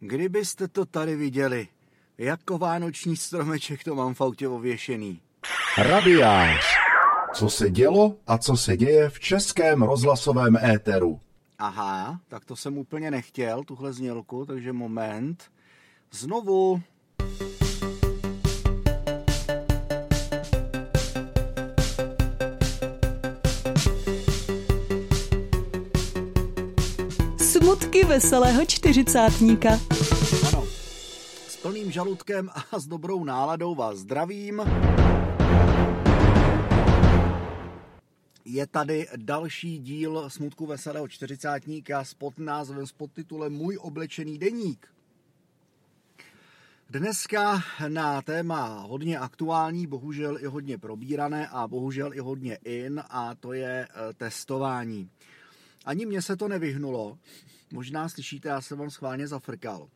Kdybyste to tady viděli, jako vánoční stromeček to mám v autě ověšený. Rabiář. Co se dělo a co se děje v českém rozhlasovém éteru? Aha, tak to jsem úplně nechtěl, tuhle znělku, takže moment. Znovu. Veselého čtyřicátníka. Ano, s plným žaludkem a s dobrou náladou vás zdravím. Je tady další díl Smutku veselého čtyřicátníka s pod názvem, s podtitulem Můj oblečený deník. Dneska na téma hodně aktuální, bohužel i hodně probírané a bohužel i hodně in a to je eh, testování. Ani mně se to nevyhnulo. Možná slyšíte, já jsem vám schválně zafrkal.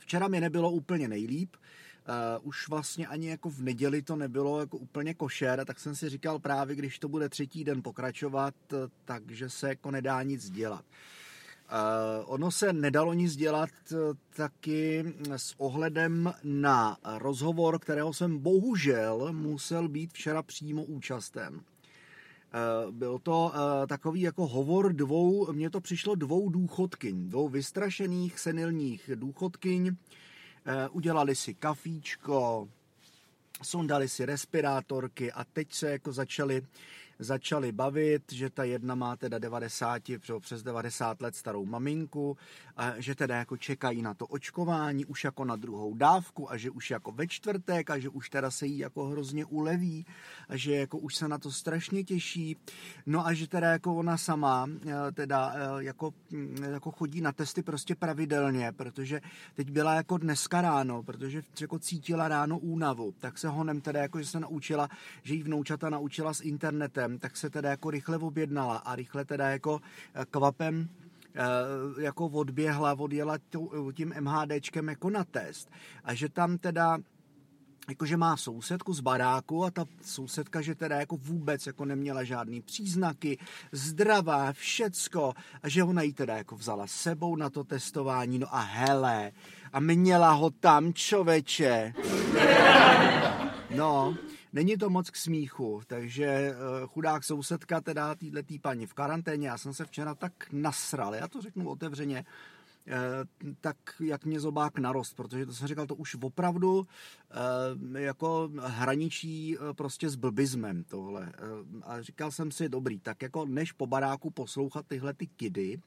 Včera mi nebylo úplně nejlíp, Uh, už vlastně ani jako v neděli to nebylo jako úplně košer, tak jsem si říkal právě, když to bude třetí den pokračovat, takže se jako nedá nic dělat. Uh, ono se nedalo nic dělat taky s ohledem na rozhovor, kterého jsem bohužel musel být včera přímo účastem. Uh, byl to takový jako hovor dvou, mně to přišlo dvou důchodkyň, dvou vystrašených senilních důchodkyň, udělali si kafíčko, sundali si respirátorky a teď se jako začali začali bavit, že ta jedna má teda 90, přes 90 let starou maminku, a že teda jako čekají na to očkování už jako na druhou dávku a že už jako ve čtvrtek a že už teda se jí jako hrozně uleví a že jako už se na to strašně těší. No a že teda jako ona sama eh, teda eh, jako, mm, jako chodí na testy prostě pravidelně, protože teď byla jako dneska ráno, protože jako cítila ráno únavu, tak se honem teda jako, že se naučila, že jí vnoučata naučila s internetem, tak se teda jako rychle objednala a rychle teda jako eh, kvapem eh, jako odběhla, odjela tím MHDčkem jako na test. A že tam teda jakože má sousedku z baráku a ta sousedka, že teda jako vůbec jako neměla žádný příznaky, zdravá, všecko a že ona jí teda jako vzala sebou na to testování, no a hele, a měla ho tam, čověče. No, Není to moc k smíchu, takže eh, chudák sousedka teda týhle paní v karanténě, já jsem se včera tak nasral, já to řeknu otevřeně, eh, tak jak mě zobák narost, protože to jsem říkal, to už opravdu eh, jako hraničí prostě s blbizmem tohle. A říkal jsem si, dobrý, tak jako než po baráku poslouchat tyhle ty kidy,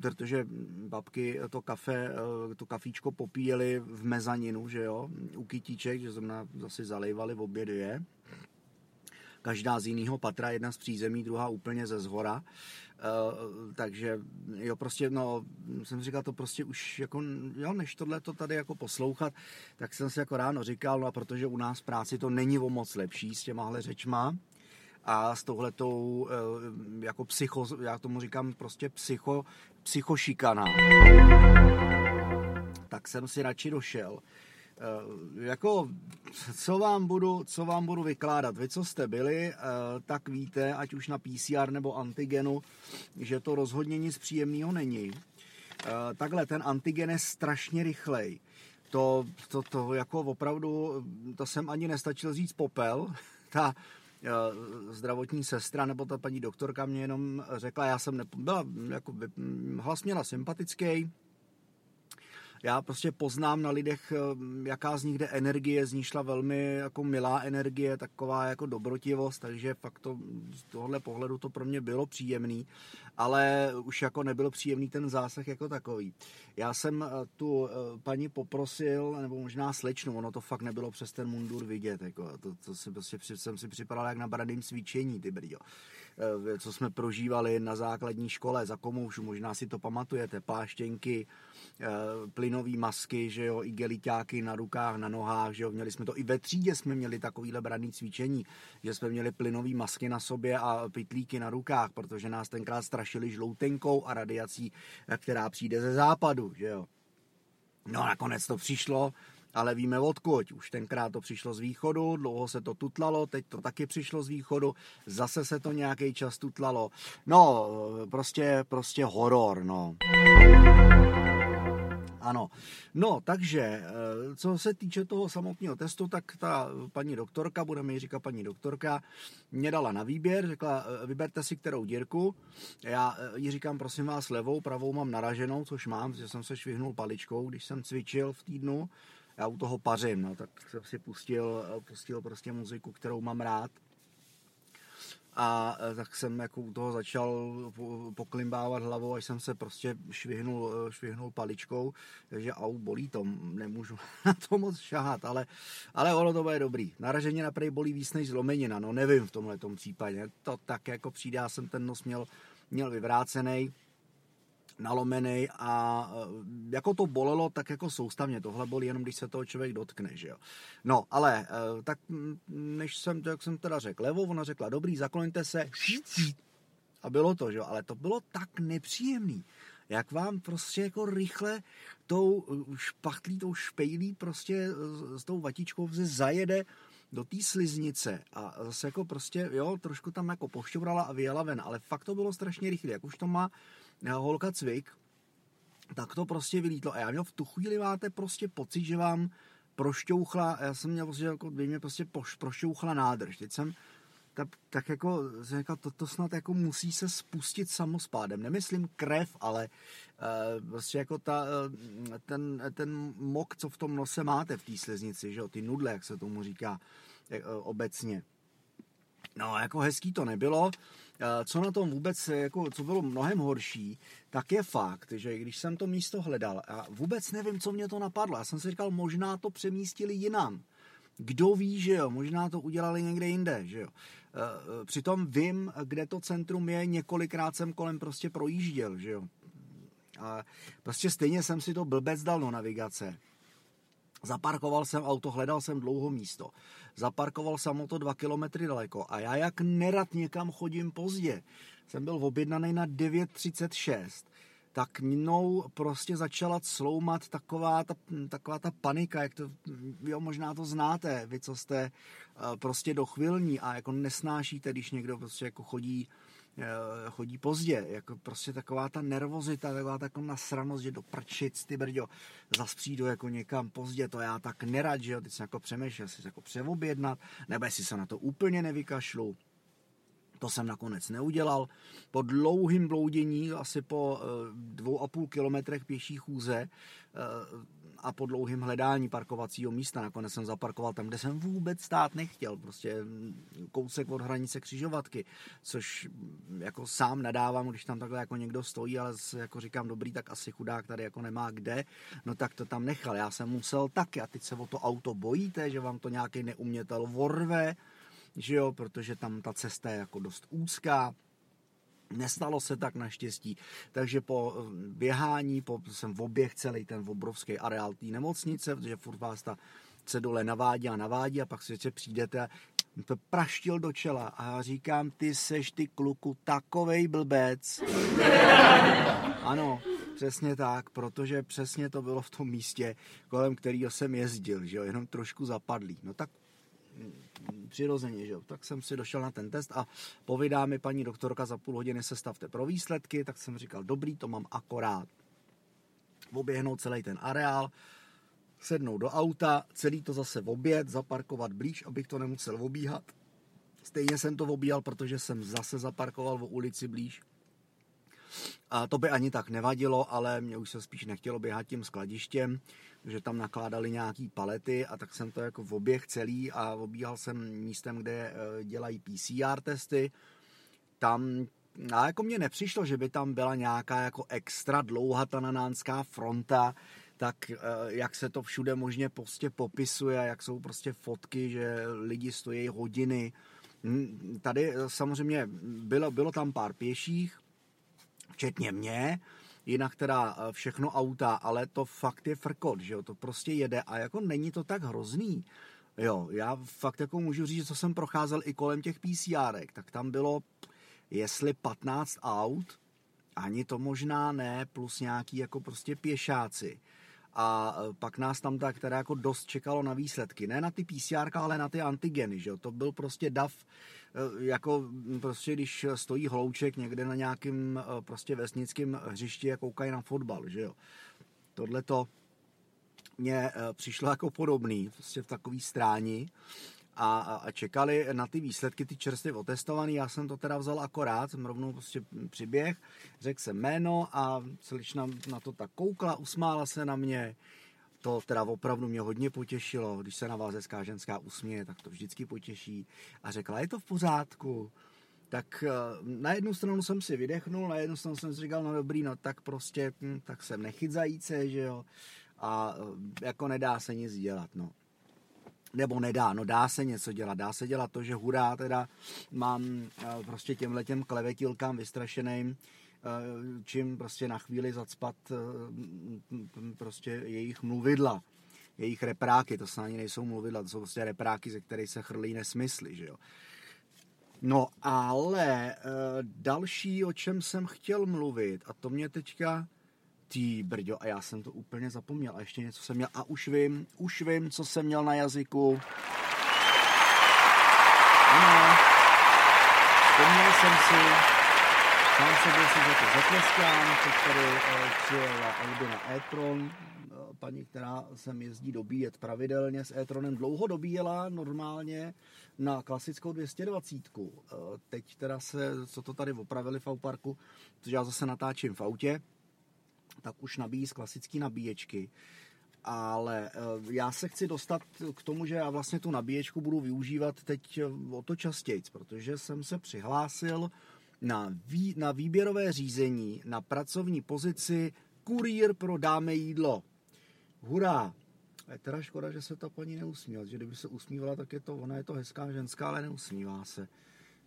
protože babky to kafe, eh, to kafíčko popíjeli v mezaninu, že jo, u kytíček, že znamená zase zalejvali v obě dvě. Každá z jiného patra, jedna z přízemí, druhá úplně ze zhora. Uh, takže jo, prostě, no, jsem říkal to prostě už jako, jo, než tohle to tady jako poslouchat, tak jsem si jako ráno říkal, no a protože u nás v práci to není o moc lepší s těmahle řečma, a s touhletou eh, jako psycho, já tomu říkám prostě psycho, psychošikana. Tak jsem si radši došel. Uh, jako, co vám, budu, co vám budu vykládat? Vy, co jste byli, uh, tak víte, ať už na PCR nebo antigenu, že to rozhodně nic příjemného není. Takhle, ten antigen je strašně rychlej. To, to, to jako opravdu, to jsem ani nestačil říct popel. Ta, zdravotní sestra nebo ta paní doktorka mě jenom řekla, já jsem nepo, byla, jako, hlas měla sympatický, já prostě poznám na lidech, eh, jaká z nich jde energie, z ní šla velmi jako milá energie, taková jako dobrotivost, takže fakt to, z tohohle pohledu to pro mě bylo příjemný, ale už jako nebyl příjemný ten zásah jako takový. Já jsem eh, tu eh, paní poprosil, nebo možná slečnu, ono to fakt nebylo přes ten mundur vidět, jako to, to si prostě jsem si připadal jak na bradým svíčení, ty brdio. Eh, co jsme prožívali na základní škole za komoušu, možná si to pamatujete, pláštěnky, eh, plynové masky, že jo, i geliťáky na rukách, na nohách, že jo, měli jsme to i ve třídě jsme měli takovýhle braný cvičení, že jsme měli plynové masky na sobě a pytlíky na rukách, protože nás tenkrát strašili žloutenkou a radiací, eh, která přijde ze západu, že jo. No nakonec to přišlo, ale víme odkud. Už tenkrát to přišlo z východu, dlouho se to tutlalo, teď to taky přišlo z východu, zase se to nějaký čas tutlalo. No, prostě, prostě horor, no. Ano. No, takže, eh, co se týče toho samotného testu, tak ta paní doktorka, budeme ji říkat paní doktorka, mě dala na výběr, řekla, eh, vyberte si kterou dírku. Já eh, jí říkám, prosím vás, levou, pravou mám naraženou, což mám, že jsem se švihnul paličkou, když jsem cvičil v týdnu. Já u toho pařím, no, tak jsem si pustil, pustil prostě muziku, kterou mám rád. A e, tak jsem jako u toho začal poklimbávat hlavou, až jsem se prostě švihnul, e, švihnul paličkou, takže au, bolí to, nemůžu na to moc šahat, ale, ale ono to bude dobrý. Naraženě na prej bolí víc než zlomenina, no nevím v tomhle případě, to tak jako přijde, já jsem ten nos měl, měl vyvrácený, nalomený a e, jako to bolelo tak jako soustavně. Tohle bolí jenom, když se toho člověk dotkne, že jo. No, ale e, tak než jsem, jak jsem teda řekl levou, ona řekla, dobrý, zakloňte se a bylo to, že jo, ale to bylo tak nepříjemný jak vám prostě jako rychle tou špachtlí, tou špejlí prostě s tou vatičkou se zajede do té sliznice a zase jako prostě, jo, trošku tam jako pošťourala a vyjela ven, ale fakt to bylo strašně rychle, jak už to má holka cvik, tak to prostě vylítlo. A já měl v tu chvíli máte prostě pocit, že vám prošťouchla, já jsem měl že jako by mě prostě poš, prošťouchla nádrž. Teď jsem tak, tak jako jsem říkal, toto snad jako musí se spustit samospádem. Nemyslím krev, ale uh, prostě jako ta, uh, ten, ten mok, co v tom nose máte v té sliznici, že jo, ty nudle, jak se tomu říká uh, obecně. No, jako hezký to nebylo. Co na tom vůbec, jako, co bylo mnohem horší, tak je fakt, že když jsem to místo hledal, a vůbec nevím, co mě to napadlo, já jsem si říkal, možná to přemístili jinam. Kdo ví, že jo, možná to udělali někde jinde, že jo. Eh, eh, přitom vím, kde to centrum je, několikrát jsem kolem prostě projížděl, že jo. A prostě stejně jsem si to blbec dal do navigace. Zaparkoval jsem auto, hledal jsem dlouho místo. Zaparkoval jsem to dva kilometry daleko a já jak nerad někam chodím pozdě. Jsem byl objednaný na 9.36 tak mnou prostě začala sloumat taková ta, taková ta panika, jak to, jo, možná to znáte, vy, co jste eh, prostě dochvilní a jako nesnášíte, když někdo prostě jako chodí chodí pozdě, jako prostě taková ta nervozita, taková taková nasranost, že do prčic, ty brďo, zas přijdu jako někam pozdě, to já tak nerad, že jo, teď jsem jako přemýšlel, si jako přeobjednat, nebo jestli se na to úplně nevykašlu, to jsem nakonec neudělal. Po dlouhým bloudění, asi po eh, dvou a půl kilometrech pěší chůze eh, a po dlouhém hledání parkovacího místa, nakonec jsem zaparkoval tam, kde jsem vůbec stát nechtěl, prostě kousek od hranice křižovatky, což jako sám nadávám, když tam takhle jako někdo stojí, ale jako říkám, dobrý, tak asi chudák tady jako nemá kde, no tak to tam nechal. Já jsem musel taky a teď se o to auto bojíte, že vám to nějaký neumětel vorve, že jo, protože tam ta cesta je jako dost úzká, Nestalo se tak naštěstí, takže po eh, běhání, po, jsem v oběh celý ten obrovský areál té nemocnice, protože furt vás ta cedule navádí a navádí a pak si přijdete to praštil do čela a já říkám, ty seš ty kluku takovej blbec. ano, přesně tak, protože přesně to bylo v tom místě, kolem kterého jsem jezdil, že jo, jenom trošku zapadlý. No tak přirozeně, že jo. Tak jsem si došel na ten test a povídá mi paní doktorka za půl hodiny se stavte pro výsledky, tak jsem říkal, dobrý, to mám akorát. Oběhnout celý ten areál, sednout do auta, celý to zase v oběd, zaparkovat blíž, abych to nemusel obíhat. Stejně jsem to obíhal, protože jsem zase zaparkoval v ulici blíž. A to by ani tak nevadilo, ale mě už se spíš nechtělo běhat tím skladištěm, že tam nakládali nějaký palety a tak jsem to jako v oběh celý a obíhal jsem místem, kde eh, dělají PCR testy. Tam a jako mně nepřišlo, že by tam byla nějaká jako extra dlouhá ta nanánská fronta, tak eh, jak se to všude možně prostě popisuje, jak jsou prostě fotky, že lidi stojí hodiny. Hm, tady eh, samozřejmě bylo, bylo tam pár pěších, včetně mě, jinak teda eh, všechno auta, ale to fakt je frkot, že jo, to prostě jede a jako není to tak hrozný. Jo, já fakt jako můžu říct, co jsem procházel i kolem těch PCR, tak tam bylo, jestli 15 aut, ani to možná ne, plus nějaký jako prostě pěšáci. A eh, pak nás tam tak teda jako dost čekalo na výsledky. Ne na ty PCR, ale na ty antigeny, že jo. To byl prostě dav Eh, jako prostě když stojí hlouček někde na nějakém eh, prostě vesnickém hřišti a koukají na fotbal, že jo. Tohle to mně přišlo jako podobný, prostě v takový stráni a, a čekali na ty výsledky, ty čerstvě otestovaný. Já jsem to teda vzal akorát, jsem rovnou prostě přiběh, řekl jsem jméno a slečna na to tak koukla, usmála se na mě. To teda opravdu mě hodně potěšilo, když se na vás hezká ženská usměje, tak to vždycky potěší. A řekla, je to v pořádku. Tak eh, na jednu stranu jsem si vydechnul, na jednu stranu jsem si říkal, no dobrý, no tak prostě, hm, tak jsem nechyt zajíce, že jo. A eh, jako nedá se nic dělat, no nebo nedá, no dá se něco dělat, dá se dělat to, že hurá teda mám eh, prostě těm letěm klevetilkám vystrašeným, eh, čím prostě na chvíli zacpat eh, prostě jejich mluvidla, jejich repráky, to se ani nejsou mluvidla, to jsou prostě repráky, ze kterých se chrlí nesmysly, že jo. No ale další, o čem jsem chtěl mluvit, a to mě teďka Ty brďo, a já jsem to úplně zapomněl. A ještě něco jsem měl. A už vím, už vím, co jsem měl na jazyku. Ano. Vzpomněl jsem si, sám se si za to zatleskám, teď tady uh, přijela Albina Etron, uh, paní, která sem jezdí dobíjet pravidelně s Etronem, dlouho dobíjela normálně na klasickou 220. Uh, teď teda se, co to tady opravili v parku, protože já zase natáčím v autě, tak už nabíjí z klasické nabíječky. Ale eh, já se chci dostat k tomu, že já vlastně tu nabíječku budu využívat teď eh, o to častěji, protože jsem se přihlásil na, vý, na výběrové řízení na pracovní pozici kurýr pro dáme jídlo. Hurá! Je teda škoda, že se ta paní neusmívala, že kdyby se usmívala, tak je to, ona je to hezká ženská, ale neusmívá se.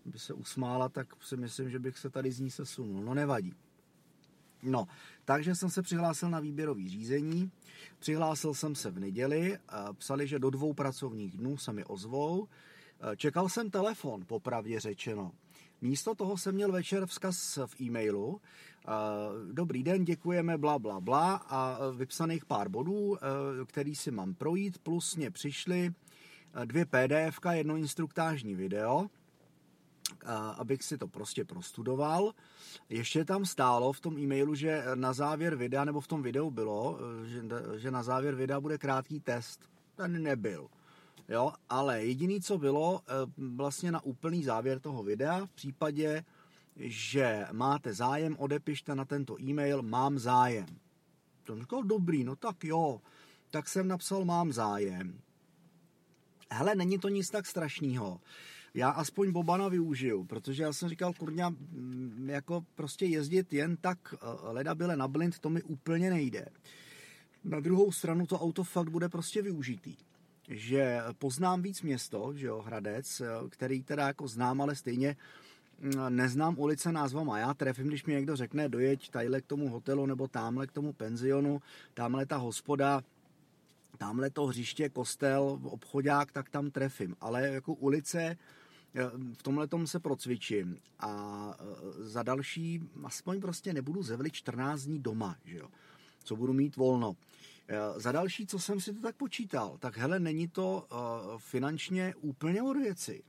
Kdyby se usmála, tak si myslím, že bych se tady z ní sesunul. No nevadí. No, takže jsem se přihlásil na výběrový řízení. Přihlásil jsem se v neděli, psali, že do dvou pracovních dnů se mi ozvou. Čekal jsem telefon, popravdě řečeno. Místo toho jsem měl večer vzkaz v e-mailu. Dobrý den, děkujeme, bla, bla, bla a vypsaných pár bodů, který si mám projít, plus mě přišly dvě PDF, jedno instruktážní video, abych si to prostě prostudoval. Ještě tam stálo v tom e-mailu, že na závěr videa, nebo v tom videu bylo, že, že na závěr videa bude krátký test. Ten nebyl. Jo, ale jediný, co bylo, e, vlastně na úplný závěr toho videa, v případě, že máte zájem, odepište na tento e-mail, mám zájem. To říkal, dobrý, no tak jo. Tak jsem napsal, mám zájem. Hele, není to nic tak strašného já aspoň Bobana využiju, protože já jsem říkal, kurňa, jako prostě jezdit jen tak eh, leda byle na blind, to mi úplně nejde. Na druhou stranu to auto fakt bude prostě využitý že poznám víc město, že jo, Hradec, eh, který teda jako znám, ale stejně neznám ulice názvama. Já trefím, když mi někdo řekne, dojeď tadyhle k tomu hotelu nebo tamhle k tomu penzionu, tamhle ta hospoda, tamhle to hřiště, kostel, obchodák, tak tam trefím. Ale jako ulice, v tomhle tom se procvičím a e, za další aspoň prostě nebudu zevlit 14 dní doma, že jo, co budu mít volno. E, za další, co jsem si to tak počítal, tak hele, není to finančně úplně od věci.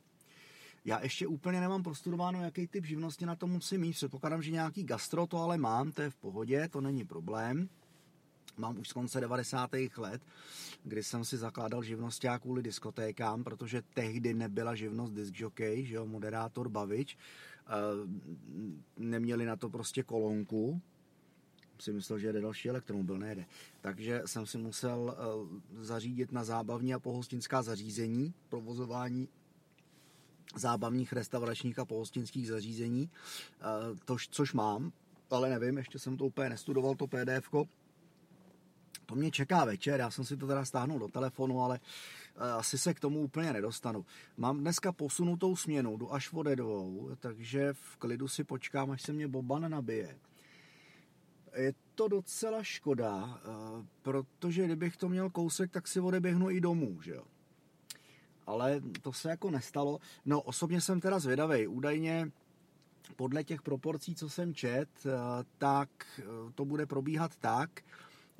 Já ještě úplně nemám prostudováno, jaký typ živnosti na to musím mít. Předpokládám, že nějaký gastro to ale mám, to je v pohodě, to není problém mám už z konce 90. let, kdy jsem si zakládal živnost kvůli diskotékám, protože tehdy nebyla živnost disc jockey, že jo, moderátor Bavič. Eh, neměli na to prostě kolonku, si myslel, že jede další elektromobil, nejde. Takže jsem si musel eh, zařídit na zábavní a pohostinská zařízení, provozování zábavních restauračních a pohostinských zařízení, eh, to, což mám, ale nevím, ještě jsem to úplně nestudoval, to pdf to mě čeká večer, já jsem si to teda stáhnul do telefonu, ale eh, asi se k tomu úplně nedostanu. Mám dneska posunutou směnu, jdu až ode dvou, takže v klidu si počkám, až se mě Boban nabije. Je to docela škoda, eh, protože kdybych to měl kousek, tak si odeběhnu i domů, že jo. Ale to se jako nestalo. No, osobně jsem teda zvědavý. Údajně podle těch proporcí, co jsem čet, eh, tak to bude probíhat tak,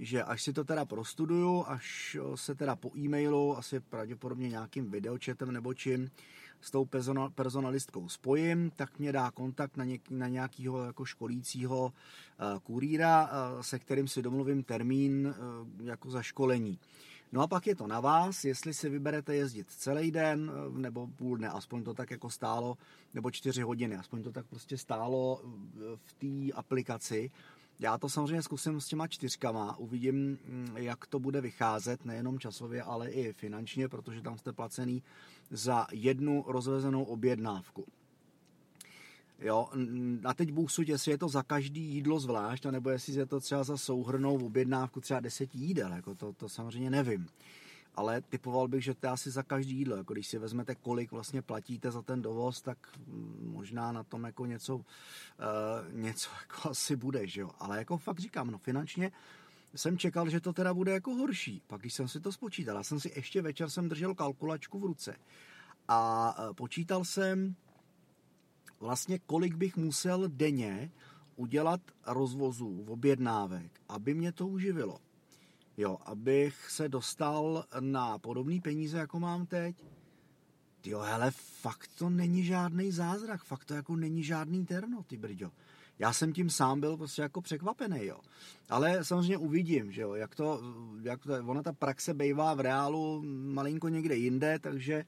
že až si to teda prostuduju, až se teda po e-mailu, asi pravděpodobně nějakým videočetem nebo čím, s tou personalistkou spojím, tak mě dá kontakt na, něk, na nějakého jako školícího uh, kurýra, uh, se kterým si domluvím termín jako za školení. No a pak je to na vás, jestli si vyberete jezdit celý den nebo půl dne, aspoň to tak jako stálo, nebo čtyři hodiny, aspoň to tak prostě stálo v té aplikaci. Já to samozřejmě zkusím s těma čtyřkama, uvidím, mm, jak to bude vycházet, nejenom časově, ale i finančně, protože tam jste placený za jednu rozvezenou objednávku. Jo, a teď Bůh suď, jestli je to za každý jídlo zvlášť, nebo jestli je to třeba za souhrnou objednávku třeba deseti jídel, jako to, to samozřejmě nevím. Ale typoval bych, že to asi za každý jídlo. Jako když si vezmete, kolik vlastně platíte za ten dovoz, tak možná na tom jako něco, uh, něco jako asi bude, že jo. Ale jako fakt říkám, no finančně jsem čekal, že to teda bude jako horší. Pak když jsem si to spočítal, já jsem si ještě večer jsem držel kalkulačku v ruce a eh, počítal jsem, vlastně kolik bych musel denně udělat rozvozů, objednávek, aby mě to uživilo. Jo, abych se dostal na podobné peníze, jako mám teď. Jo, hele, fakt to není žádný zázrak, fakt to jako není žádný terno, ty brďo. Já jsem tím sám byl prostě jako překvapený, jo. Ale samozřejmě uvidím, že jo, jak to, jak to, ona ta praxe bývá v reálu malinko někde jinde, takže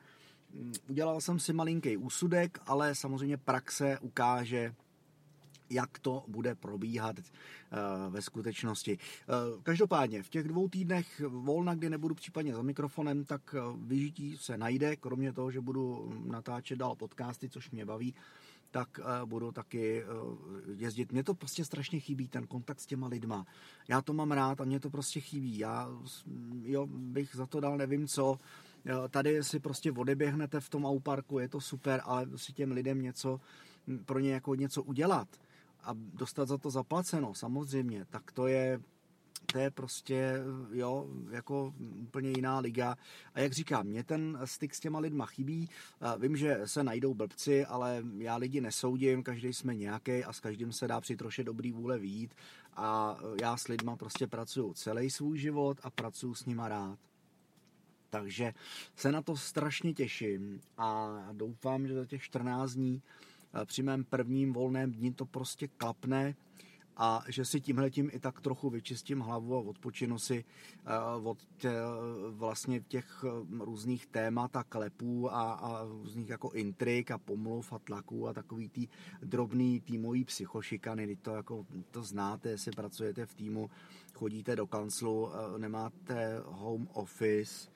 Mm, udělal jsem si malinký úsudek, ale samozřejmě praxe ukáže, jak to bude probíhat uh, ve skutečnosti. Uh, každopádně v těch dvou týdnech volna, kdy nebudu případně za mikrofonem, tak uh, vyžití se najde, kromě toho, že budu natáčet dál podcasty, což mě baví, tak budu taky jezdit. Mně to prostě strašně chybí, ten kontakt s těma lidma. Já to mám rád a mě to prostě chybí. Já jo, bych za to dal nevím co, Tady si prostě odeběhnete v tom auparku, je to super, ale si těm lidem něco, pro ně jako něco udělat a dostat za to zaplaceno, samozřejmě, tak to je, to je prostě, jo, jako úplně jiná liga. A jak říkám, mě ten styk s těma lidma chybí. Vím, že se najdou blbci, ale já lidi nesoudím, každý jsme nějaký a s každým se dá při troše dobrý vůle výjít. A já s lidma prostě pracuju celý svůj život a pracuju s nima rád. Takže se na to strašně těším a doufám, že za těch 14 dní eh, při mém prvním volném dni to prostě klapne a že si tímhletím i tak trochu vyčistím hlavu a odpočinu si eh, od tě, vlastně těch eh, různých témat a klepů a, a různých jako intrik a pomluv a tlaků a takový tý drobný týmový psychošikany, to jako to znáte, jestli pracujete v týmu, chodíte do kanclu, nemáte home office,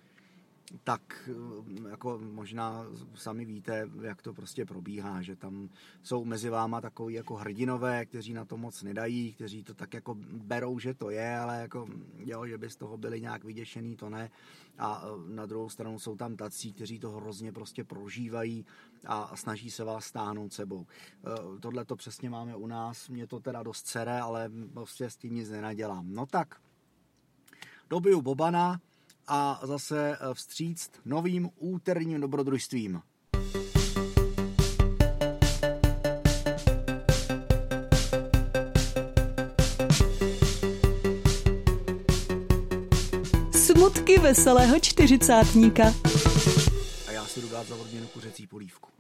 tak eh, jako možná sami víte, jak to prostě probíhá, že tam jsou mezi váma takový jako hrdinové, kteří na to moc nedají, kteří to tak jako berou, že to je, ale jako jo, že by z toho byli nějak vyděšený, to ne. A eh, na druhou stranu jsou tam tací, kteří to hrozně prostě prožívají a snaží se vás stáhnout sebou. Eh, tohle to přesně máme u nás, mě to teda dost cere, ale prostě s tím nic nenadělám. No tak, dobiju Bobana, a zase eh, vstříct novým úterním dobrodružstvím. Smutky veselého čtyřicátníka. A já si jdu dát za kuřecí polívku.